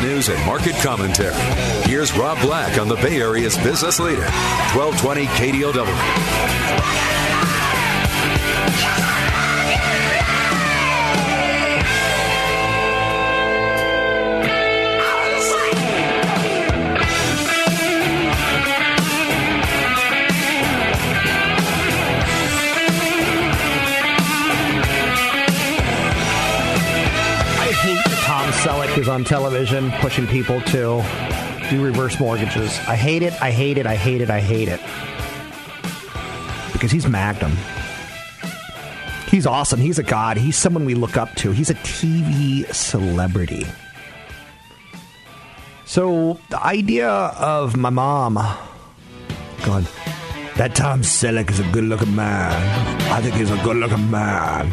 news and market commentary. Here's Rob Black on the Bay Area's business leader, 1220 KDOW. Is on television pushing people to do reverse mortgages. I hate it. I hate it. I hate it. I hate it. Because he's Magnum. He's awesome. He's a god. He's someone we look up to. He's a TV celebrity. So the idea of my mom going, that Tom Selleck is a good looking man. I think he's a good looking man.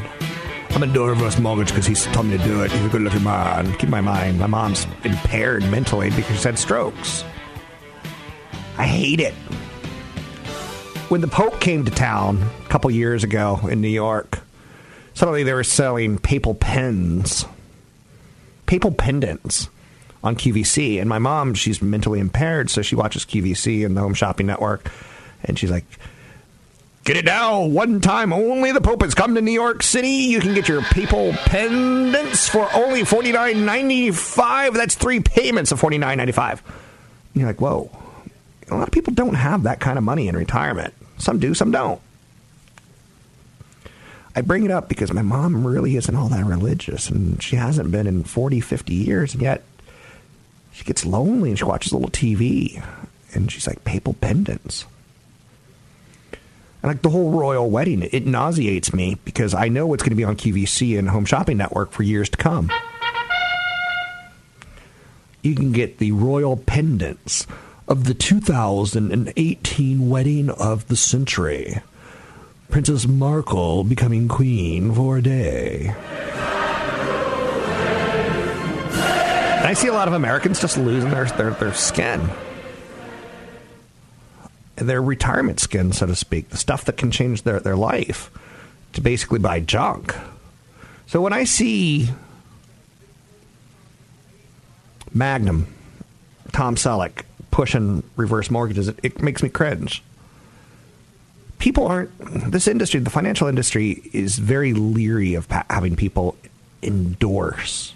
I'm gonna do a reverse mortgage because he's told me to do it. He's a good looking man. Keep my mind, my mom's impaired mentally because she's had strokes. I hate it. When the Pope came to town a couple years ago in New York, suddenly they were selling papal pens, papal pendants on QVC. And my mom, she's mentally impaired, so she watches QVC and the Home Shopping Network. And she's like, Get it now, one time only. The Pope has come to New York City. You can get your papal pendants for only forty nine ninety five. That's three payments of forty nine ninety five. You're like, whoa. A lot of people don't have that kind of money in retirement. Some do, some don't. I bring it up because my mom really isn't all that religious, and she hasn't been in 40, 50 years, and yet she gets lonely and she watches a little TV, and she's like, papal pendants. And like the whole royal wedding, it nauseates me because I know it's going to be on QVC and Home Shopping Network for years to come. You can get the royal pendants of the 2018 wedding of the century. Princess Markle becoming queen for a day. I see a lot of Americans just losing their, their, their skin their retirement skin, so to speak, the stuff that can change their, their life, to basically buy junk. So when I see Magnum, Tom Selleck pushing reverse mortgages, it, it makes me cringe. People aren't, this industry, the financial industry, is very leery of pa- having people endorse.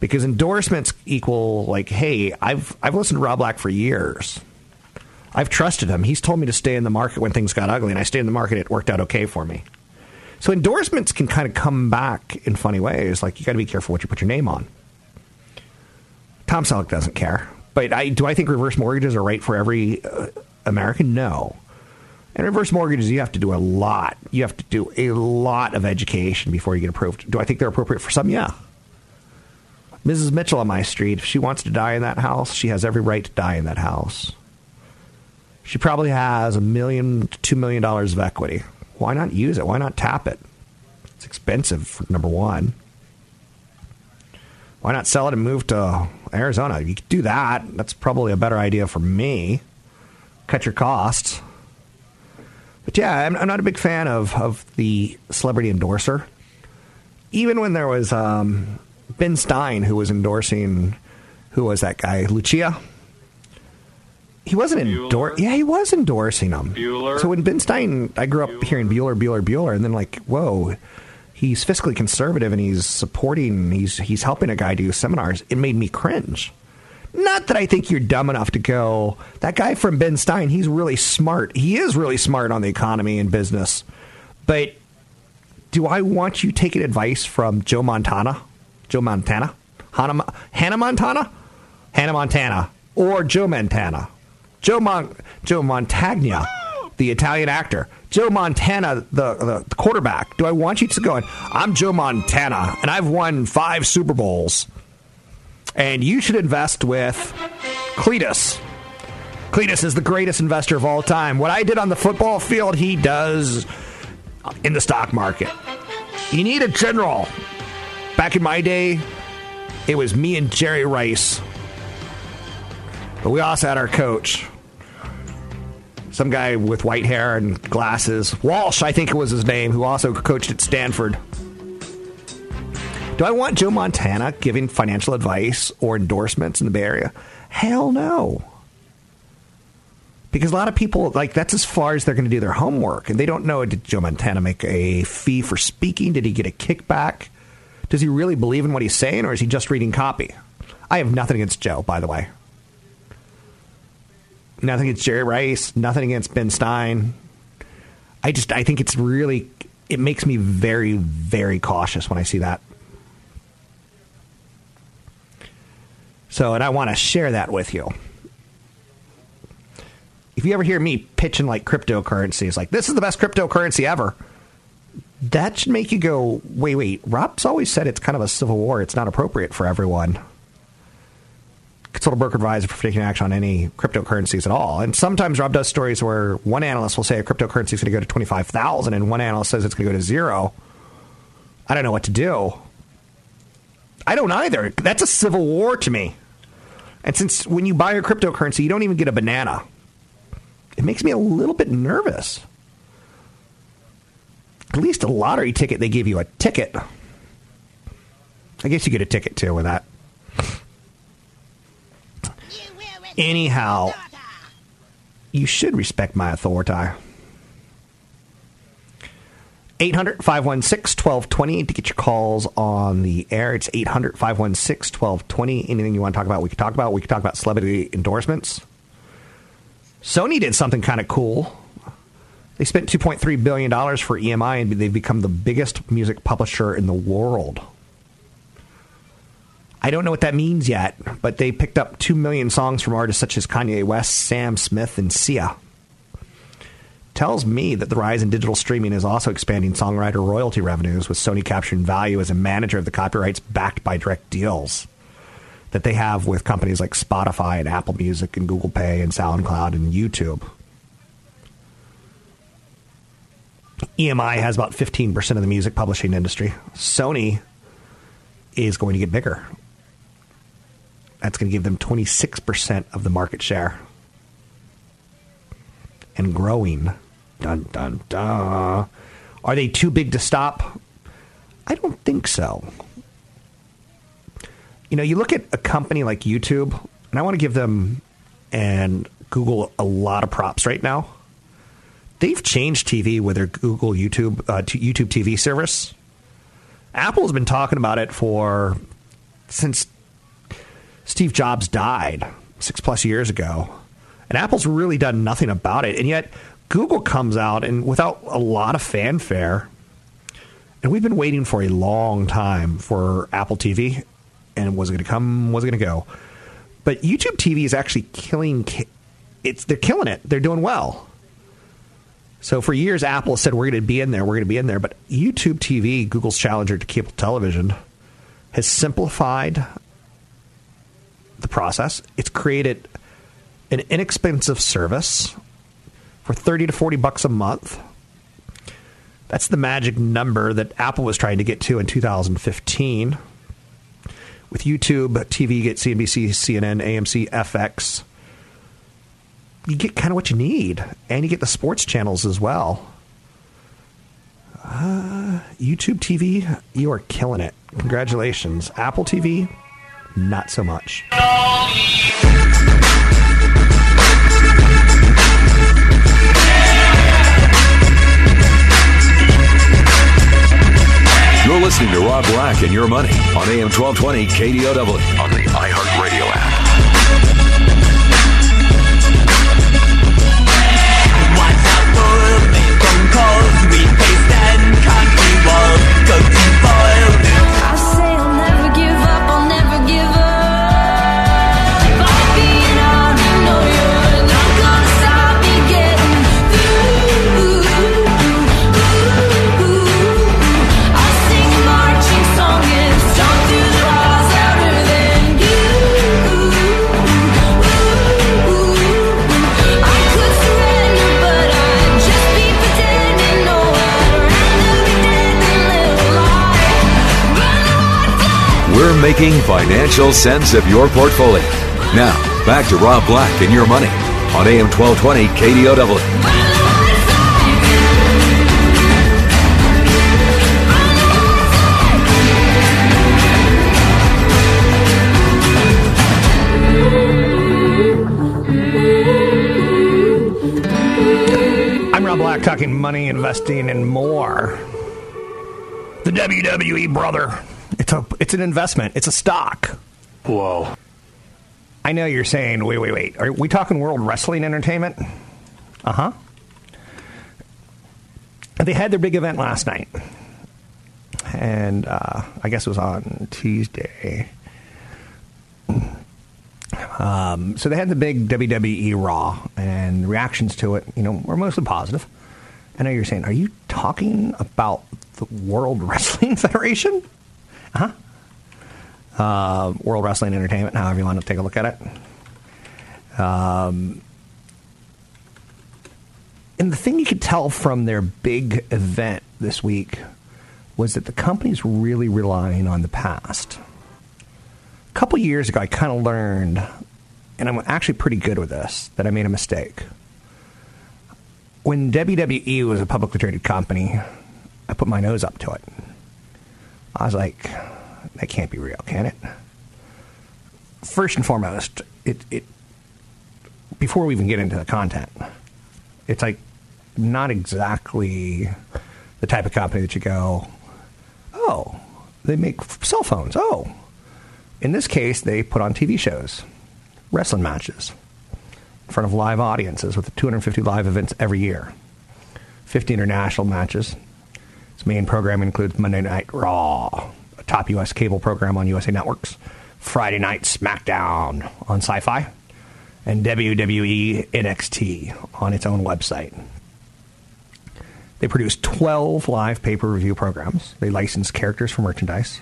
Because endorsements equal like, hey, I've I've listened to Rob Black for years. I've trusted him. He's told me to stay in the market when things got ugly, and I stayed in the market. It worked out okay for me. So endorsements can kind of come back in funny ways. Like you got to be careful what you put your name on. Tom Selleck doesn't care, but I do. I think reverse mortgages are right for every uh, American. No, and reverse mortgages you have to do a lot. You have to do a lot of education before you get approved. Do I think they're appropriate for some? Yeah. Mrs. Mitchell on my street, if she wants to die in that house, she has every right to die in that house. She probably has a million to two million dollars of equity. Why not use it? Why not tap it? It's expensive, number one. Why not sell it and move to Arizona? You could do that. That's probably a better idea for me. Cut your costs. But yeah, I'm, I'm not a big fan of, of the celebrity endorser. Even when there was um, Ben Stein, who was endorsing, who was that guy? Lucia? He wasn't endorsing. Yeah, he was endorsing him. Bueller. So when Ben Stein, I grew up hearing Bueller, Bueller, Bueller, and then like, whoa, he's fiscally conservative and he's supporting, he's he's helping a guy do seminars. It made me cringe. Not that I think you're dumb enough to go. That guy from Ben Stein, he's really smart. He is really smart on the economy and business. But do I want you taking advice from Joe Montana? Joe Montana? Hannah, Hannah Montana? Hannah Montana. Or Joe Montana. Joe, Mon- Joe Mantegna, the Italian actor. Joe Montana, the, the, the quarterback. Do I want you to go, I'm Joe Montana, and I've won five Super Bowls. And you should invest with Cletus. Cletus is the greatest investor of all time. What I did on the football field, he does in the stock market. You need a general. Back in my day, it was me and Jerry Rice. But we also had our coach. Some guy with white hair and glasses. Walsh, I think it was his name, who also coached at Stanford. Do I want Joe Montana giving financial advice or endorsements in the Bay Area? Hell no. Because a lot of people, like, that's as far as they're going to do their homework. And they don't know did Joe Montana make a fee for speaking? Did he get a kickback? Does he really believe in what he's saying, or is he just reading copy? I have nothing against Joe, by the way. Nothing against Jerry Rice, nothing against Ben Stein. I just, I think it's really, it makes me very, very cautious when I see that. So, and I want to share that with you. If you ever hear me pitching like cryptocurrencies, like this is the best cryptocurrency ever, that should make you go, wait, wait. Rob's always said it's kind of a civil war. It's not appropriate for everyone. Consult a broker advisor for taking action on any cryptocurrencies at all. And sometimes Rob does stories where one analyst will say a cryptocurrency is going to go to 25,000 and one analyst says it's going to go to zero. I don't know what to do. I don't either. That's a civil war to me. And since when you buy a cryptocurrency, you don't even get a banana, it makes me a little bit nervous. At least a lottery ticket, they give you a ticket. I guess you get a ticket too with that. Anyhow, you should respect my authority. 800 516 1220 to get your calls on the air. It's 800 516 1220. Anything you want to talk about, we can talk about. We can talk about celebrity endorsements. Sony did something kind of cool. They spent $2.3 billion for EMI and they've become the biggest music publisher in the world. I don't know what that means yet, but they picked up 2 million songs from artists such as Kanye West, Sam Smith, and Sia tells me that the rise in digital streaming is also expanding songwriter royalty revenues, with Sony capturing value as a manager of the copyrights backed by direct deals that they have with companies like Spotify and Apple Music and Google Play and SoundCloud and YouTube. EMI has about 15% of the music publishing industry. Sony is going to get bigger. That's going to give them 26% of the market share and growing. Dun dun dun. Are they too big to stop? I don't think so. You know, you look at a company like YouTube, and I want to give them and Google a lot of props right now. They've changed TV with their Google YouTube uh, YouTube TV service. Apple's been talking about it for since Steve Jobs died six plus years ago. And Apple's really done nothing about it. And yet, Google comes out and without a lot of fanfare, and we've been waiting for a long time for Apple TV, and was it going to come? Was it going to go? But YouTube TV is actually killing. It's they're killing it. They're doing well. So for years, Apple said we're going to be in there, we're going to be in there. But YouTube TV, Google's challenger to cable television, has simplified the process. It's created an inexpensive service for 30 to 40 bucks a month. That's the magic number that Apple was trying to get to in 2015. With YouTube TV, get CNBC, CNN, AMC, FX. You get kind of what you need, and you get the sports channels as well. Uh, YouTube TV, you are killing it. Congratulations. Apple TV, not so much. You're listening to Rob Black and Your Money on AM 1220 KDOW on the iHeartRadio app. Watch out for late phone calls, we paste and concrete walls, making financial sense of your portfolio. Now, back to Rob Black and Your Money on AM 1220 KDOW. I'm Rob Black, talking money, investing, and more. The WWE brother. It's a it's an investment. It's a stock. Whoa. I know you're saying, wait, wait, wait. Are we talking World Wrestling Entertainment? Uh huh. They had their big event last night, and uh, I guess it was on Tuesday. Um, so they had the big WWE Raw, and the reactions to it, you know, were mostly positive. I know you're saying, are you talking about the World Wrestling Federation? Huh? Uh, World Wrestling Entertainment, however you want to take a look at it. Um, and the thing you could tell from their big event this week was that the company's really relying on the past. A couple years ago, I kind of learned, and I'm actually pretty good with this, that I made a mistake. When WWE was a publicly traded company, I put my nose up to it. I was like, that can't be real, can it? First and foremost, it, it before we even get into the content, it's like not exactly the type of company that you go, oh, they make cell phones. Oh, in this case, they put on TV shows, wrestling matches, in front of live audiences with 250 live events every year, 50 international matches. Its main program includes Monday Night Raw, a top U.S. cable program on USA Networks, Friday Night SmackDown on Sci Fi, and WWE NXT on its own website. They produce 12 live pay per view programs. They license characters for merchandise.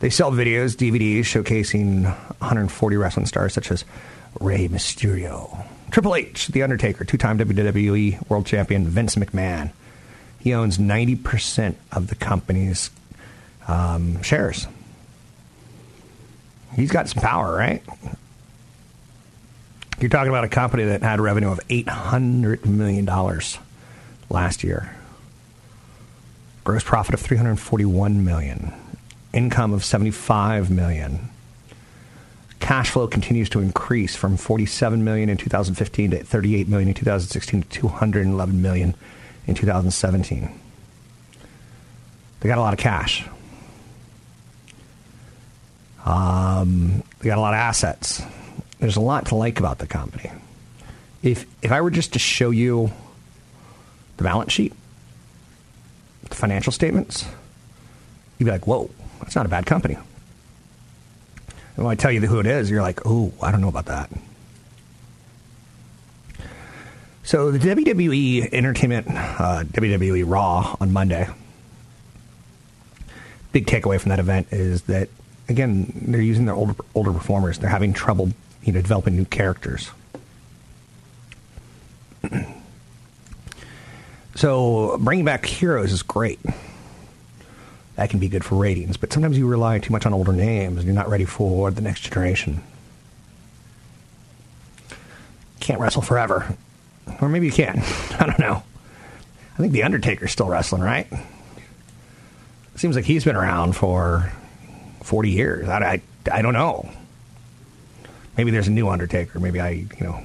They sell videos, DVDs showcasing 140 wrestling stars such as Rey Mysterio, Triple H, The Undertaker, two time WWE World Champion Vince McMahon. He owns 90% of the company's um, shares. He's got some power, right? You're talking about a company that had revenue of $800 million last year. Gross profit of 341 million. Income of 75 million. Cash flow continues to increase from 47 million in 2015 to 38 million in 2016 to 211 million in 2017. They got a lot of cash. Um, they got a lot of assets. There's a lot to like about the company. If if I were just to show you the balance sheet, the financial statements, you'd be like, "Whoa, that's not a bad company." And when I tell you who it is, you're like, "Oh, I don't know about that." So the WWE Entertainment, uh, WWE Raw on Monday. Big takeaway from that event is that again they're using their older older performers. They're having trouble, you know, developing new characters. so bringing back heroes is great. That can be good for ratings, but sometimes you rely too much on older names and you're not ready for the next generation. Can't wrestle forever. Or maybe you can. I don't know. I think the Undertaker's still wrestling, right? Seems like he's been around for forty years. I, I, I don't know. Maybe there's a new Undertaker. Maybe I, you know,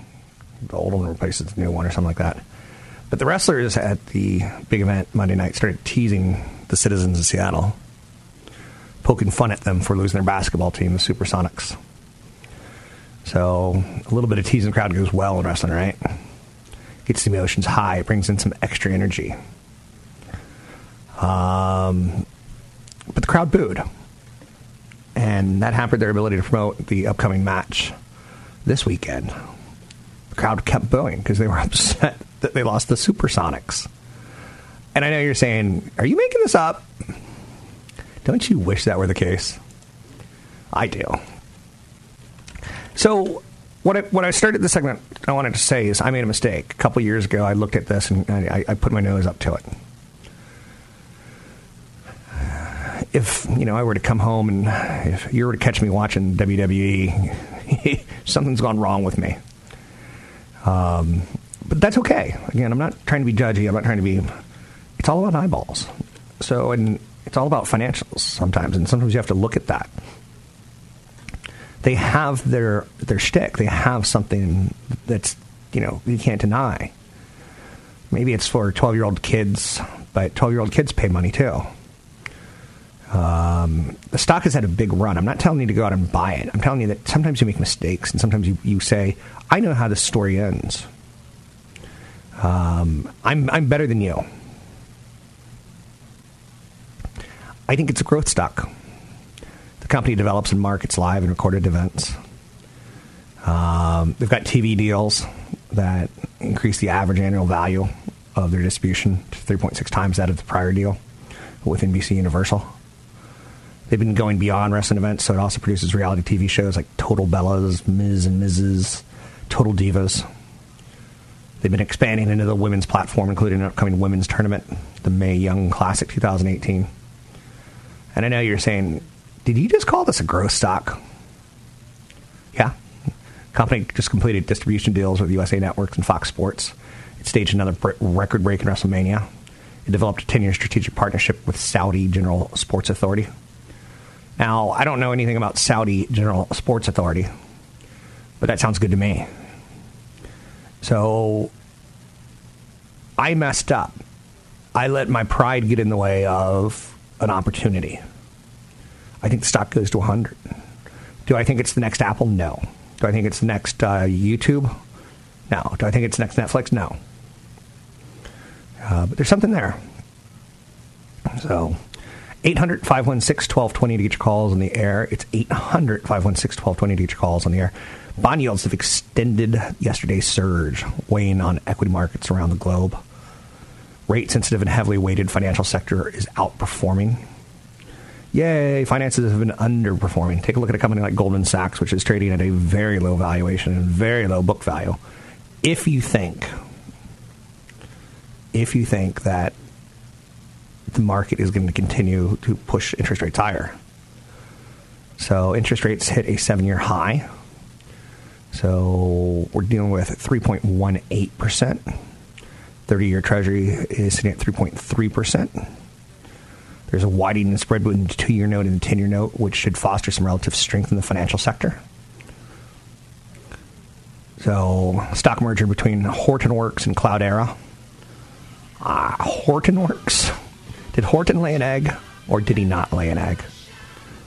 the old one replaces the new one or something like that. But the wrestlers at the big event Monday night started teasing the citizens of Seattle, poking fun at them for losing their basketball team, the Supersonics. So a little bit of teasing the crowd goes well in wrestling, right? Gets the emotions high, it brings in some extra energy. Um, but the crowd booed. And that hampered their ability to promote the upcoming match this weekend. The crowd kept booing because they were upset that they lost the Supersonics. And I know you're saying, are you making this up? Don't you wish that were the case? I do. So, what I, what I started the segment I wanted to say is I made a mistake. A couple years ago, I looked at this and I, I put my nose up to it. If you know I were to come home and if you were to catch me watching WWE, something's gone wrong with me. Um, but that's okay. Again, I'm not trying to be judgy. I'm not trying to be. It's all about eyeballs. So, and it's all about financials sometimes, and sometimes you have to look at that. They have their their shtick. They have something that's you know you can't deny. Maybe it's for 12 year old kids, but 12 year old kids pay money too. Um, the stock has had a big run. I'm not telling you to go out and buy it. I'm telling you that sometimes you make mistakes, and sometimes you, you say, I know how this story ends. Um, I'm, I'm better than you. I think it's a growth stock. Company develops and markets live and recorded events. Um, they've got TV deals that increase the average annual value of their distribution to 3.6 times that of the prior deal with NBC Universal. They've been going beyond wrestling events, so it also produces reality TV shows like Total Bellas, Miz and Mrs., Total Divas. They've been expanding into the women's platform, including an upcoming women's tournament, the Mae Young Classic 2018. And I know you're saying, did you just call this a growth stock? Yeah. Company just completed distribution deals with USA Networks and Fox Sports. It staged another record break in WrestleMania. It developed a 10 year strategic partnership with Saudi General Sports Authority. Now, I don't know anything about Saudi General Sports Authority, but that sounds good to me. So I messed up. I let my pride get in the way of an opportunity. I think the stock goes to 100. Do I think it's the next Apple? No. Do I think it's the next uh, YouTube? No. Do I think it's next Netflix? No. Uh, but there's something there. So 800 516 1220 to get your calls on the air. It's 800 516 1220 to get your calls on the air. Bond yields have extended yesterday's surge, weighing on equity markets around the globe. Rate sensitive and heavily weighted financial sector is outperforming. Yay, finances have been underperforming. Take a look at a company like Goldman Sachs, which is trading at a very low valuation and very low book value. If you think, if you think that the market is going to continue to push interest rates higher. So interest rates hit a seven year high. So we're dealing with 3.18%. 30 year treasury is sitting at 3.3%. There's a widening spread between the two year note and the 10 year note, which should foster some relative strength in the financial sector. So, stock merger between Hortonworks and Cloudera. Ah, Hortonworks? Did Horton lay an egg, or did he not lay an egg?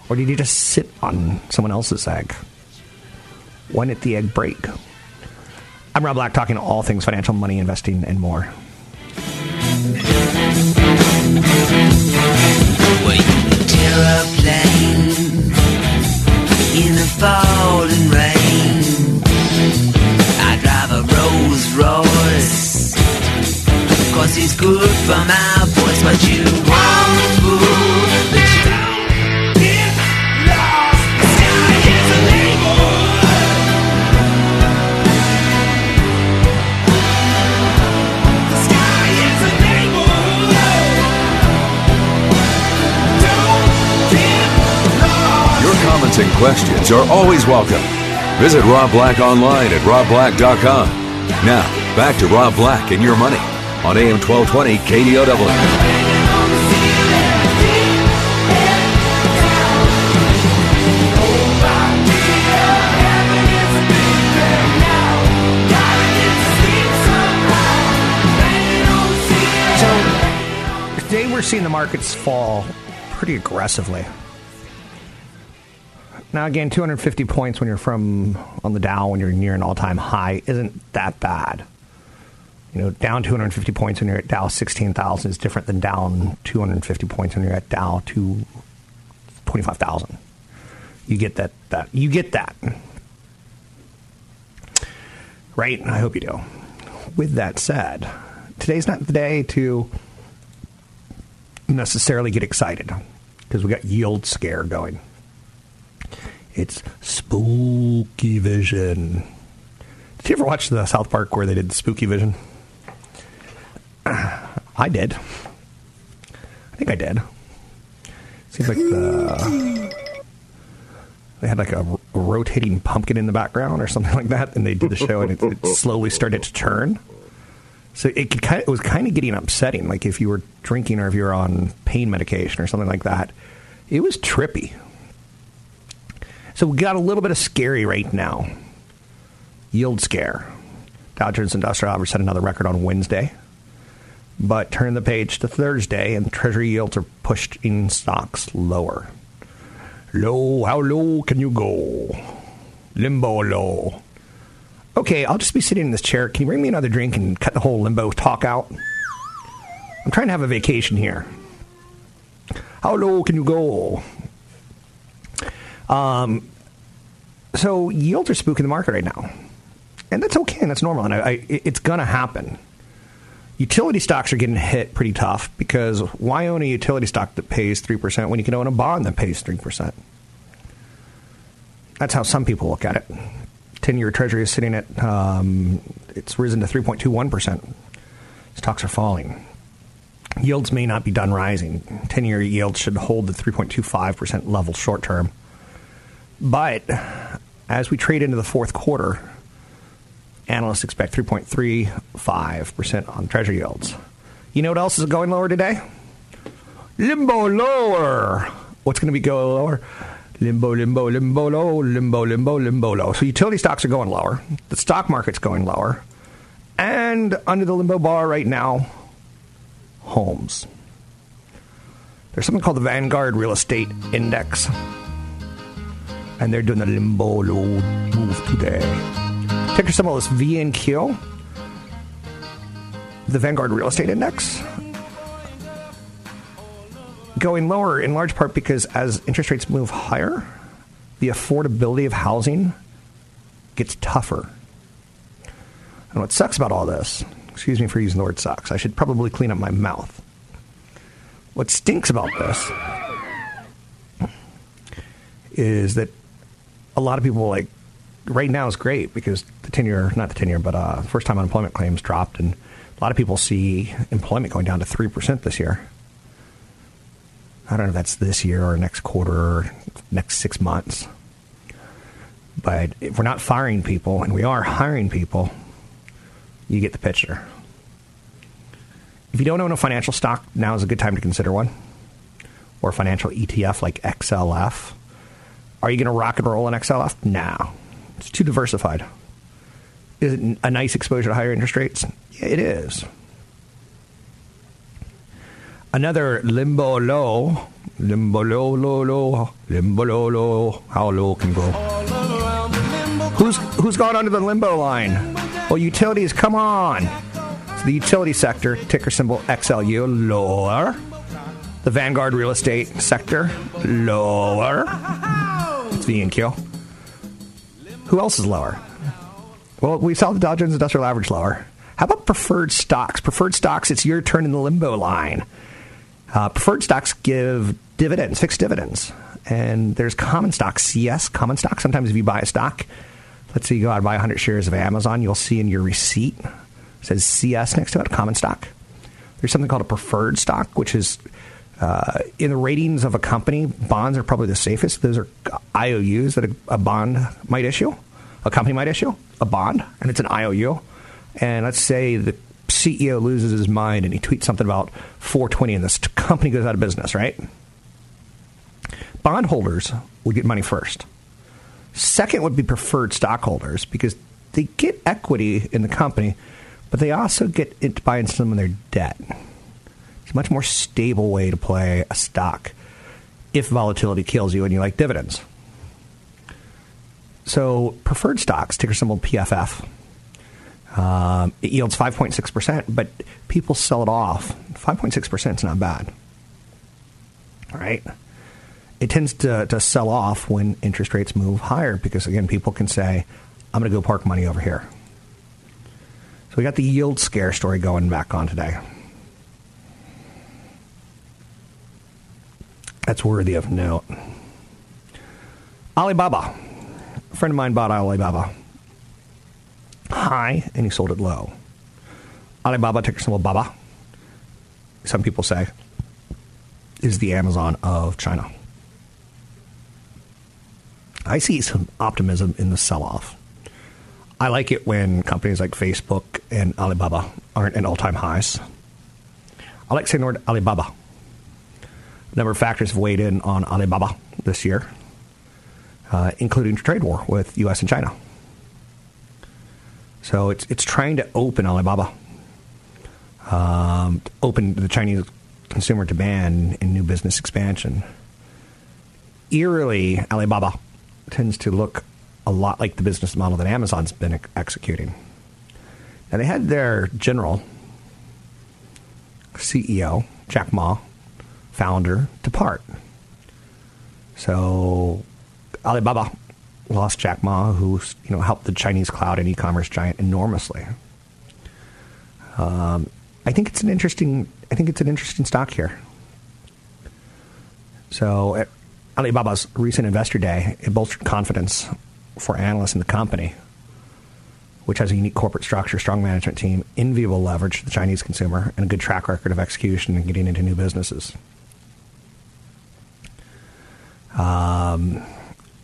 Or did he just sit on someone else's egg? When did the egg break? I'm Rob Black, talking all things financial, money, investing, and more. In the falling rain. I drive a Rolls. Cause it's good for my voice, but you won't fool. Comments and questions are always welcome. Visit Rob Black online at robblack.com. Now, back to Rob Black and your money on AM 1220 KDOW. Today we're seeing the markets fall pretty aggressively. Now again, 250 points when you're from on the Dow when you're near an all-time high isn't that bad. You know, down 250 points when you're at Dow 16,000 is different than down 250 points when you're at Dow to 25,000. You get that that you get that. Right? I hope you do. With that said, today's not the day to necessarily get excited because we got yield scare going. It's spooky vision. Did you ever watch the South Park where they did spooky vision? I did. I think I did. Seems like the they had like a, a rotating pumpkin in the background or something like that, and they did the show, and it, it slowly started to turn. So it could kind of, it was kind of getting upsetting, like if you were drinking or if you were on pain medication or something like that. It was trippy. So we got a little bit of scary right now. Yield scare. Dow Jones Industrial Average set another record on Wednesday. But turn the page to Thursday, and Treasury yields are pushing stocks lower. Low, how low can you go? Limbo low. Okay, I'll just be sitting in this chair. Can you bring me another drink and cut the whole limbo talk out? I'm trying to have a vacation here. How low can you go? Um, so yields are spooking the market right now, and that's okay and that's normal, and I, I, it's gonna happen. Utility stocks are getting hit pretty tough because why own a utility stock that pays three percent when you can own a bond that pays three percent? That's how some people look at it. Ten-year Treasury is sitting at um, it's risen to three point two one percent. Stocks are falling. Yields may not be done rising. Ten-year yields should hold the three point two five percent level short term. But as we trade into the fourth quarter, analysts expect 3.35% on treasury yields. You know what else is going lower today? Limbo lower. What's going to be going lower? Limbo, limbo, limbo low, limbo, limbo, limbo low. So utility stocks are going lower. The stock market's going lower. And under the limbo bar right now, homes. There's something called the Vanguard Real Estate Index and they're doing the limbo move today. Ticker symbol is VNQ. The Vanguard Real Estate Index going lower in large part because as interest rates move higher, the affordability of housing gets tougher. And what sucks about all this, excuse me for using the word sucks, I should probably clean up my mouth. What stinks about this is that a lot of people like right now is great because the tenure, not the tenure, but uh, first time unemployment claims dropped, and a lot of people see employment going down to three percent this year. I don't know if that's this year or next quarter or next six months. But if we're not firing people and we are hiring people, you get the picture. If you don't own a financial stock, now is a good time to consider one. Or a financial ETF like XLF. Are you going to rock and roll in XLF? No. It's too diversified. Is it a nice exposure to higher interest rates? Yeah, it is. Another limbo low, limbo low, low, low, limbo low, low. How low can go? Who's who's gone under the limbo line? Well, utilities, come on. So the utility sector, ticker symbol XLU, lower. The Vanguard real estate sector, lower. V and Q. Who else is lower? Well, we saw the Dow Jones Industrial Average lower. How about preferred stocks? Preferred stocks, it's your turn in the limbo line. Uh, preferred stocks give dividends, fixed dividends. And there's common stocks, CS, common stock. Sometimes if you buy a stock, let's say you go out and buy 100 shares of Amazon, you'll see in your receipt, says CS next to it, common stock. There's something called a preferred stock, which is uh, in the ratings of a company, bonds are probably the safest. Those are IOUs that a, a bond might issue, a company might issue, a bond, and it's an IOU. And let's say the CEO loses his mind and he tweets something about 420 and this company goes out of business, right? Bondholders would get money first. Second would be preferred stockholders because they get equity in the company, but they also get it buy in some of their debt. It's a much more stable way to play a stock if volatility kills you and you like dividends. So preferred stocks, ticker symbol PFF, um, it yields 5.6%, but people sell it off. 5.6% is not bad. All right. It tends to, to sell off when interest rates move higher because, again, people can say, I'm going to go park money over here. So we got the yield scare story going back on today. That's worthy of note. Alibaba. A friend of mine bought Alibaba high and he sold it low. Alibaba, ticker symbol Baba, some people say, is the Amazon of China. I see some optimism in the sell off. I like it when companies like Facebook and Alibaba aren't at all time highs. I like saying the word Alibaba. A number of factors have weighed in on Alibaba this year, uh, including trade war with U.S. and China. So it's it's trying to open Alibaba, um, open the Chinese consumer demand and new business expansion. Eerily, Alibaba tends to look a lot like the business model that Amazon's been ex- executing. Now they had their general CEO Jack Ma, founder, depart. So Alibaba lost Jack Ma, who you know helped the Chinese cloud and e-commerce giant enormously. Um, I think it's an interesting. I think it's an interesting stock here. So at Alibaba's recent investor day, it bolstered confidence for analysts in the company, which has a unique corporate structure, strong management team, enviable leverage to the Chinese consumer, and a good track record of execution and getting into new businesses. Um,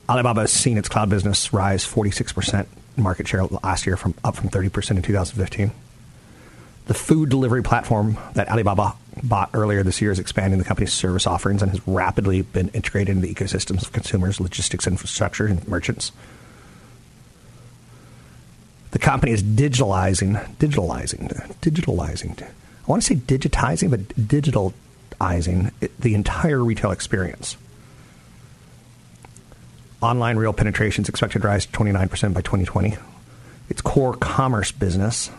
Alibaba has seen its cloud business rise 46% market share last year, from up from 30% in 2015. The food delivery platform that Alibaba bought earlier this year is expanding the company's service offerings and has rapidly been integrated into the ecosystems of consumers, logistics infrastructure, and merchants. The company is digitalizing, digitalizing, digitalizing. I want to say digitizing, but digitalizing the entire retail experience. Online real penetration is expected to rise to 29% by 2020. Its core commerce business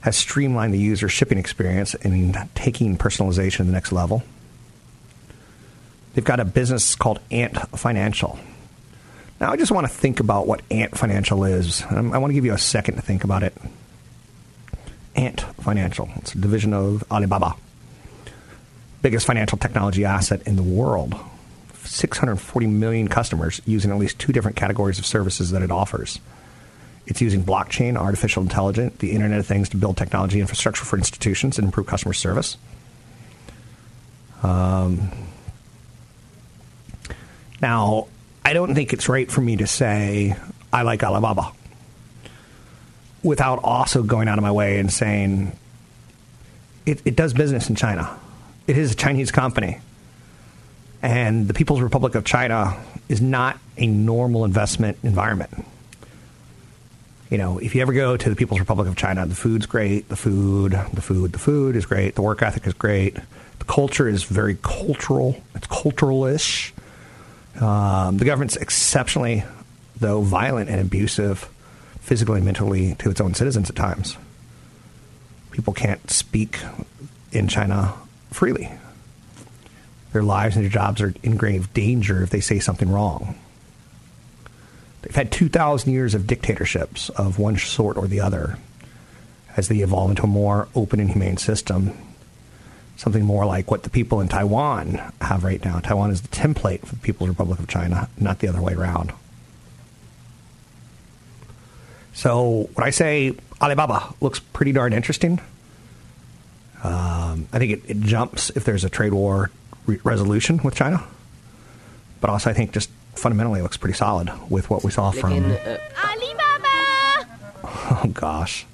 has streamlined the user shipping experience and taking personalization to the next level. They've got a business called Ant Financial. Now, I just want to think about what Ant Financial is. Um, I want to give you a second to think about it. Ant Financial. It's a division of Alibaba. Biggest financial technology asset in the world. 640 million customers using at least two different categories of services that it offers. It's using blockchain, artificial intelligence, the Internet of Things to build technology infrastructure for institutions and improve customer service. Um, now, I don't think it's right for me to say I like Alibaba without also going out of my way and saying it, it does business in China. It is a Chinese company. And the People's Republic of China is not a normal investment environment. You know, if you ever go to the People's Republic of China, the food's great, the food, the food, the food is great, the work ethic is great, the culture is very cultural, it's cultural-ish. Um, the government's exceptionally, though, violent and abusive, physically and mentally, to its own citizens at times. People can't speak in China freely. Their lives and their jobs are in grave danger if they say something wrong. They've had 2,000 years of dictatorships of one sort or the other as they evolve into a more open and humane system. Something more like what the people in Taiwan have right now. Taiwan is the template for the People's Republic of China, not the other way around. So when I say Alibaba looks pretty darn interesting, um, I think it, it jumps if there's a trade war re- resolution with China. But also, I think just fundamentally looks pretty solid with what we saw from. Alibaba! Oh gosh.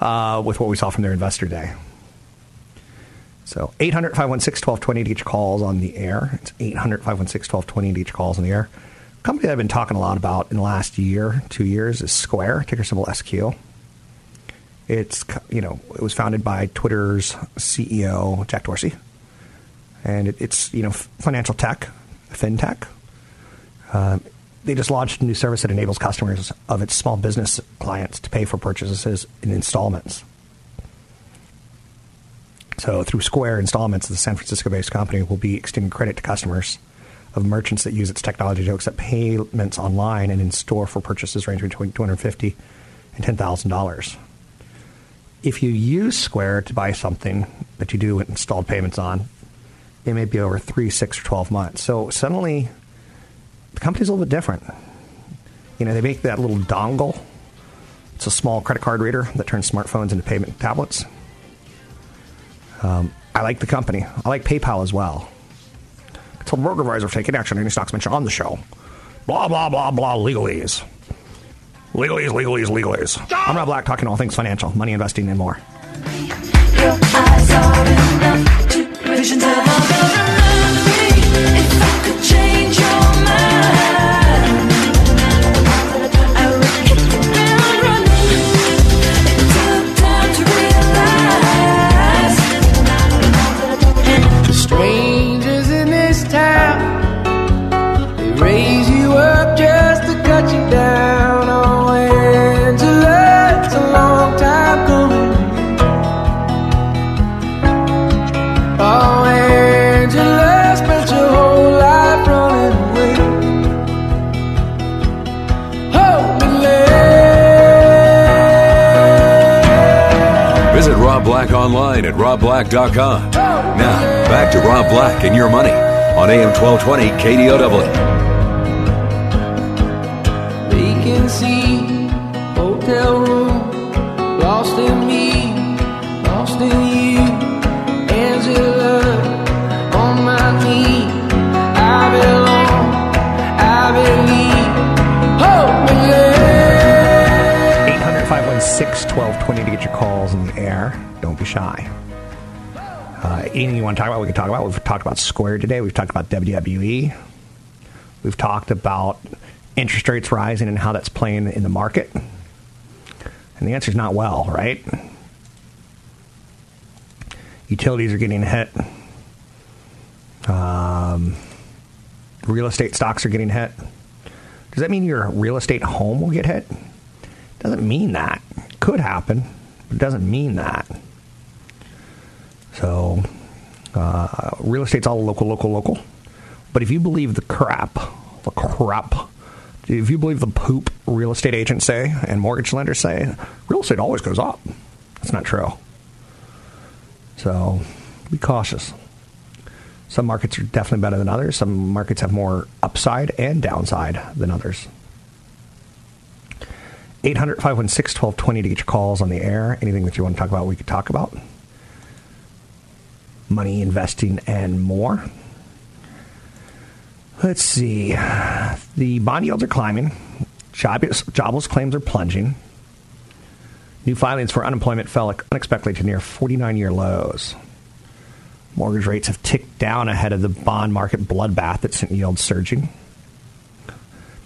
uh, with what we saw from their investor day. So 800 516 1220 to get your calls on the air. It's 800 516 1220 to get your calls on the air. company that I've been talking a lot about in the last year, two years, is Square, ticker symbol SQ. It's, you know, it was founded by Twitter's CEO, Jack Dorsey. And it, it's, you know, financial tech, fintech. Um, they just launched a new service that enables customers of its small business clients to pay for purchases in installments. So through Square Installments, the San Francisco-based company will be extending credit to customers of merchants that use its technology to accept payments online and in store for purchases ranging between 250 and $10,000. If you use Square to buy something that you do installed payments on, it may be over three, six, or 12 months. So suddenly, the company's a little bit different. You know, they make that little dongle. It's a small credit card reader that turns smartphones into payment tablets. Um, I like the company. I like PayPal as well. Until broker advisor taking action on any stocks mentioned on the show. Blah, blah, blah, blah, legalese. Legalese, legalese, legalese. I'm Rob Black, talking all things financial, money investing, and more. robblack.com. Now, back to Rob Black and your money on AM 1220 KDOW. Vacancy, hotel room, lost in me, lost in you. Angela, on my knee, I belong, I believe. Hold me, lady. 800 516 1220 to get your calls in the air. Don't be shy. Anything you want to talk about, we can talk about. We've talked about Square today. We've talked about WWE. We've talked about interest rates rising and how that's playing in the market. And the answer is not well, right? Utilities are getting hit. Um, real estate stocks are getting hit. Does that mean your real estate home will get hit? Doesn't mean that. Could happen, but it doesn't mean that. So, uh, real estate's all local, local, local. But if you believe the crap, the crap, if you believe the poop real estate agents say and mortgage lenders say, real estate always goes up. That's not true. So, be cautious. Some markets are definitely better than others. Some markets have more upside and downside than others. 800 516 1220 to get your calls on the air. Anything that you want to talk about, we could talk about. Money, investing, and more. Let's see. The bond yields are climbing. Jobless, jobless claims are plunging. New filings for unemployment fell unexpectedly to near 49 year lows. Mortgage rates have ticked down ahead of the bond market bloodbath that sent yields surging.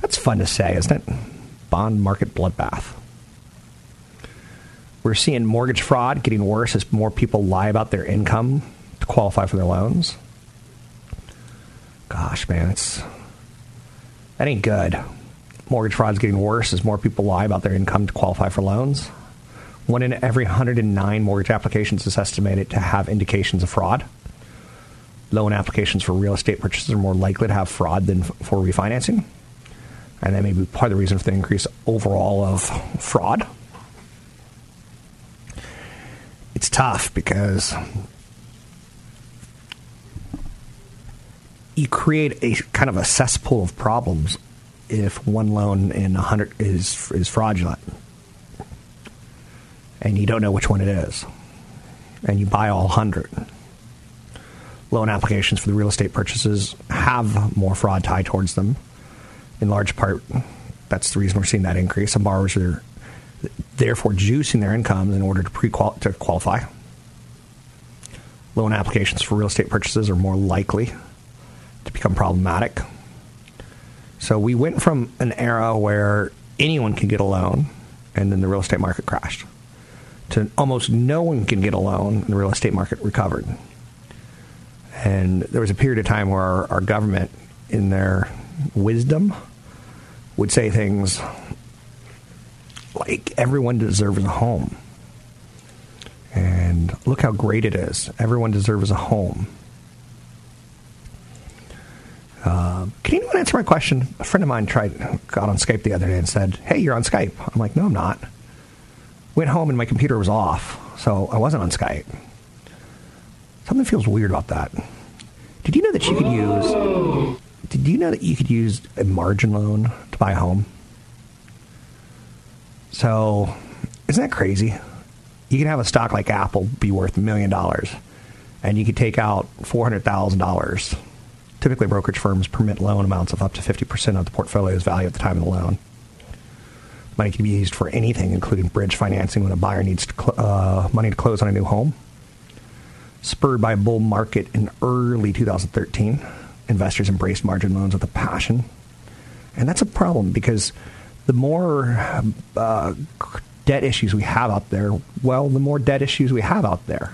That's fun to say, isn't it? Bond market bloodbath. We're seeing mortgage fraud getting worse as more people lie about their income qualify for their loans. Gosh, man, it's that ain't good. Mortgage fraud's getting worse as more people lie about their income to qualify for loans. One in every 109 mortgage applications is estimated to have indications of fraud. Loan applications for real estate purchases are more likely to have fraud than for refinancing. And that may be part of the reason for the increase overall of fraud. It's tough because you create a kind of a cesspool of problems if one loan in a hundred is is fraudulent, and you don't know which one it is, and you buy all hundred. Loan applications for the real estate purchases have more fraud tied towards them. In large part, that's the reason we're seeing that increase. Some borrowers are therefore juicing their incomes in order to pre to qualify. Loan applications for real estate purchases are more likely to become problematic. So we went from an era where anyone could get a loan, and then the real estate market crashed, to almost no one can get a loan, and the real estate market recovered. And there was a period of time where our, our government, in their wisdom, would say things like everyone deserves a home. And look how great it is. Everyone deserves a home. Uh, can anyone answer my question? A friend of mine tried got on Skype the other day and said, "Hey, you're on Skype." I'm like, "No, I'm not." Went home and my computer was off, so I wasn't on Skype. Something feels weird about that. Did you know that you could use? Did you know that you could use a margin loan to buy a home? So, isn't that crazy? You can have a stock like Apple be worth a million dollars, and you could take out four hundred thousand dollars. Typically, brokerage firms permit loan amounts of up to fifty percent of the portfolio's value at the time of the loan. Money can be used for anything, including bridge financing when a buyer needs to cl- uh, money to close on a new home. Spurred by a bull market in early 2013, investors embraced margin loans with a passion. And that's a problem because the more uh, debt issues we have out there, well, the more debt issues we have out there.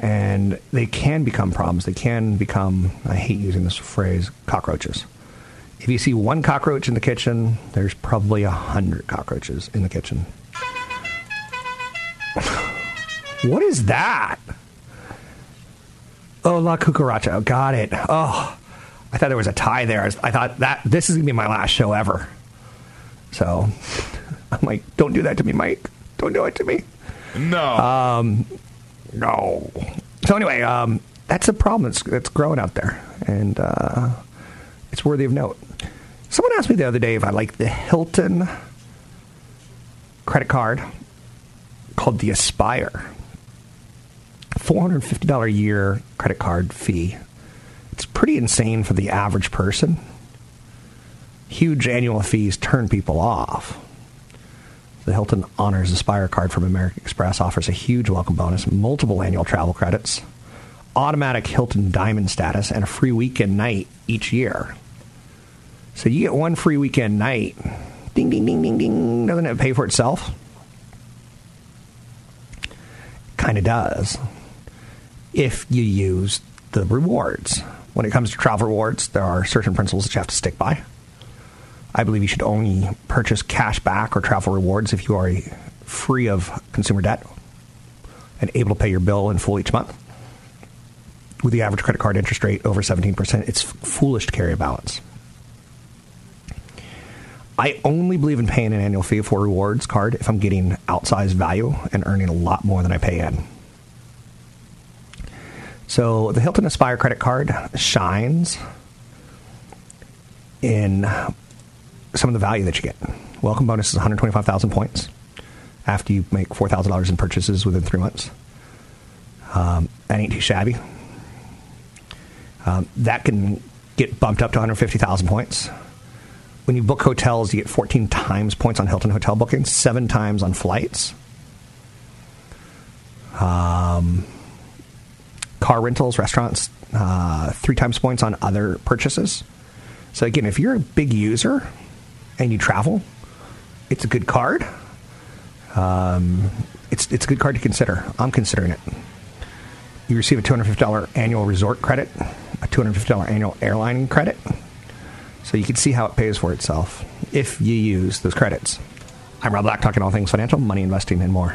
And they can become problems. They can become, I hate using this phrase, cockroaches. If you see one cockroach in the kitchen, there's probably a hundred cockroaches in the kitchen. what is that? Oh, La Cucaracha. Got it. Oh, I thought there was a tie there. I I thought that this is going to be my last show ever. So I'm like, don't do that to me, Mike. Don't do it to me. No. Um, no. So anyway, um, that's a problem that's, that's growing out there, and uh, it's worthy of note. Someone asked me the other day if I like the Hilton credit card called the Aspire. $450 a year credit card fee. It's pretty insane for the average person. Huge annual fees turn people off. The Hilton Honors Aspire card from American Express offers a huge welcome bonus, multiple annual travel credits, automatic Hilton Diamond status, and a free weekend night each year. So you get one free weekend night. Ding, ding, ding, ding, ding. Doesn't it pay for itself? Kind of does. If you use the rewards. When it comes to travel rewards, there are certain principles that you have to stick by. I believe you should only purchase cash back or travel rewards if you are free of consumer debt and able to pay your bill in full each month. With the average credit card interest rate over 17%, it's foolish to carry a balance. I only believe in paying an annual fee for a rewards card if I'm getting outsized value and earning a lot more than I pay in. So the Hilton Aspire credit card shines in some of the value that you get. Welcome bonus is 125,000 points after you make $4,000 in purchases within three months. Um, that ain't too shabby. Um, that can get bumped up to 150,000 points. When you book hotels, you get 14 times points on Hilton hotel bookings, seven times on flights. Um, car rentals, restaurants, uh, three times points on other purchases. So again, if you're a big user and you travel, it's a good card. Um, it's it's a good card to consider. I'm considering it. You receive a $250 annual resort credit, a $250 annual airline credit, so you can see how it pays for itself if you use those credits. I'm Rob Black, talking all things financial, money, investing, and more.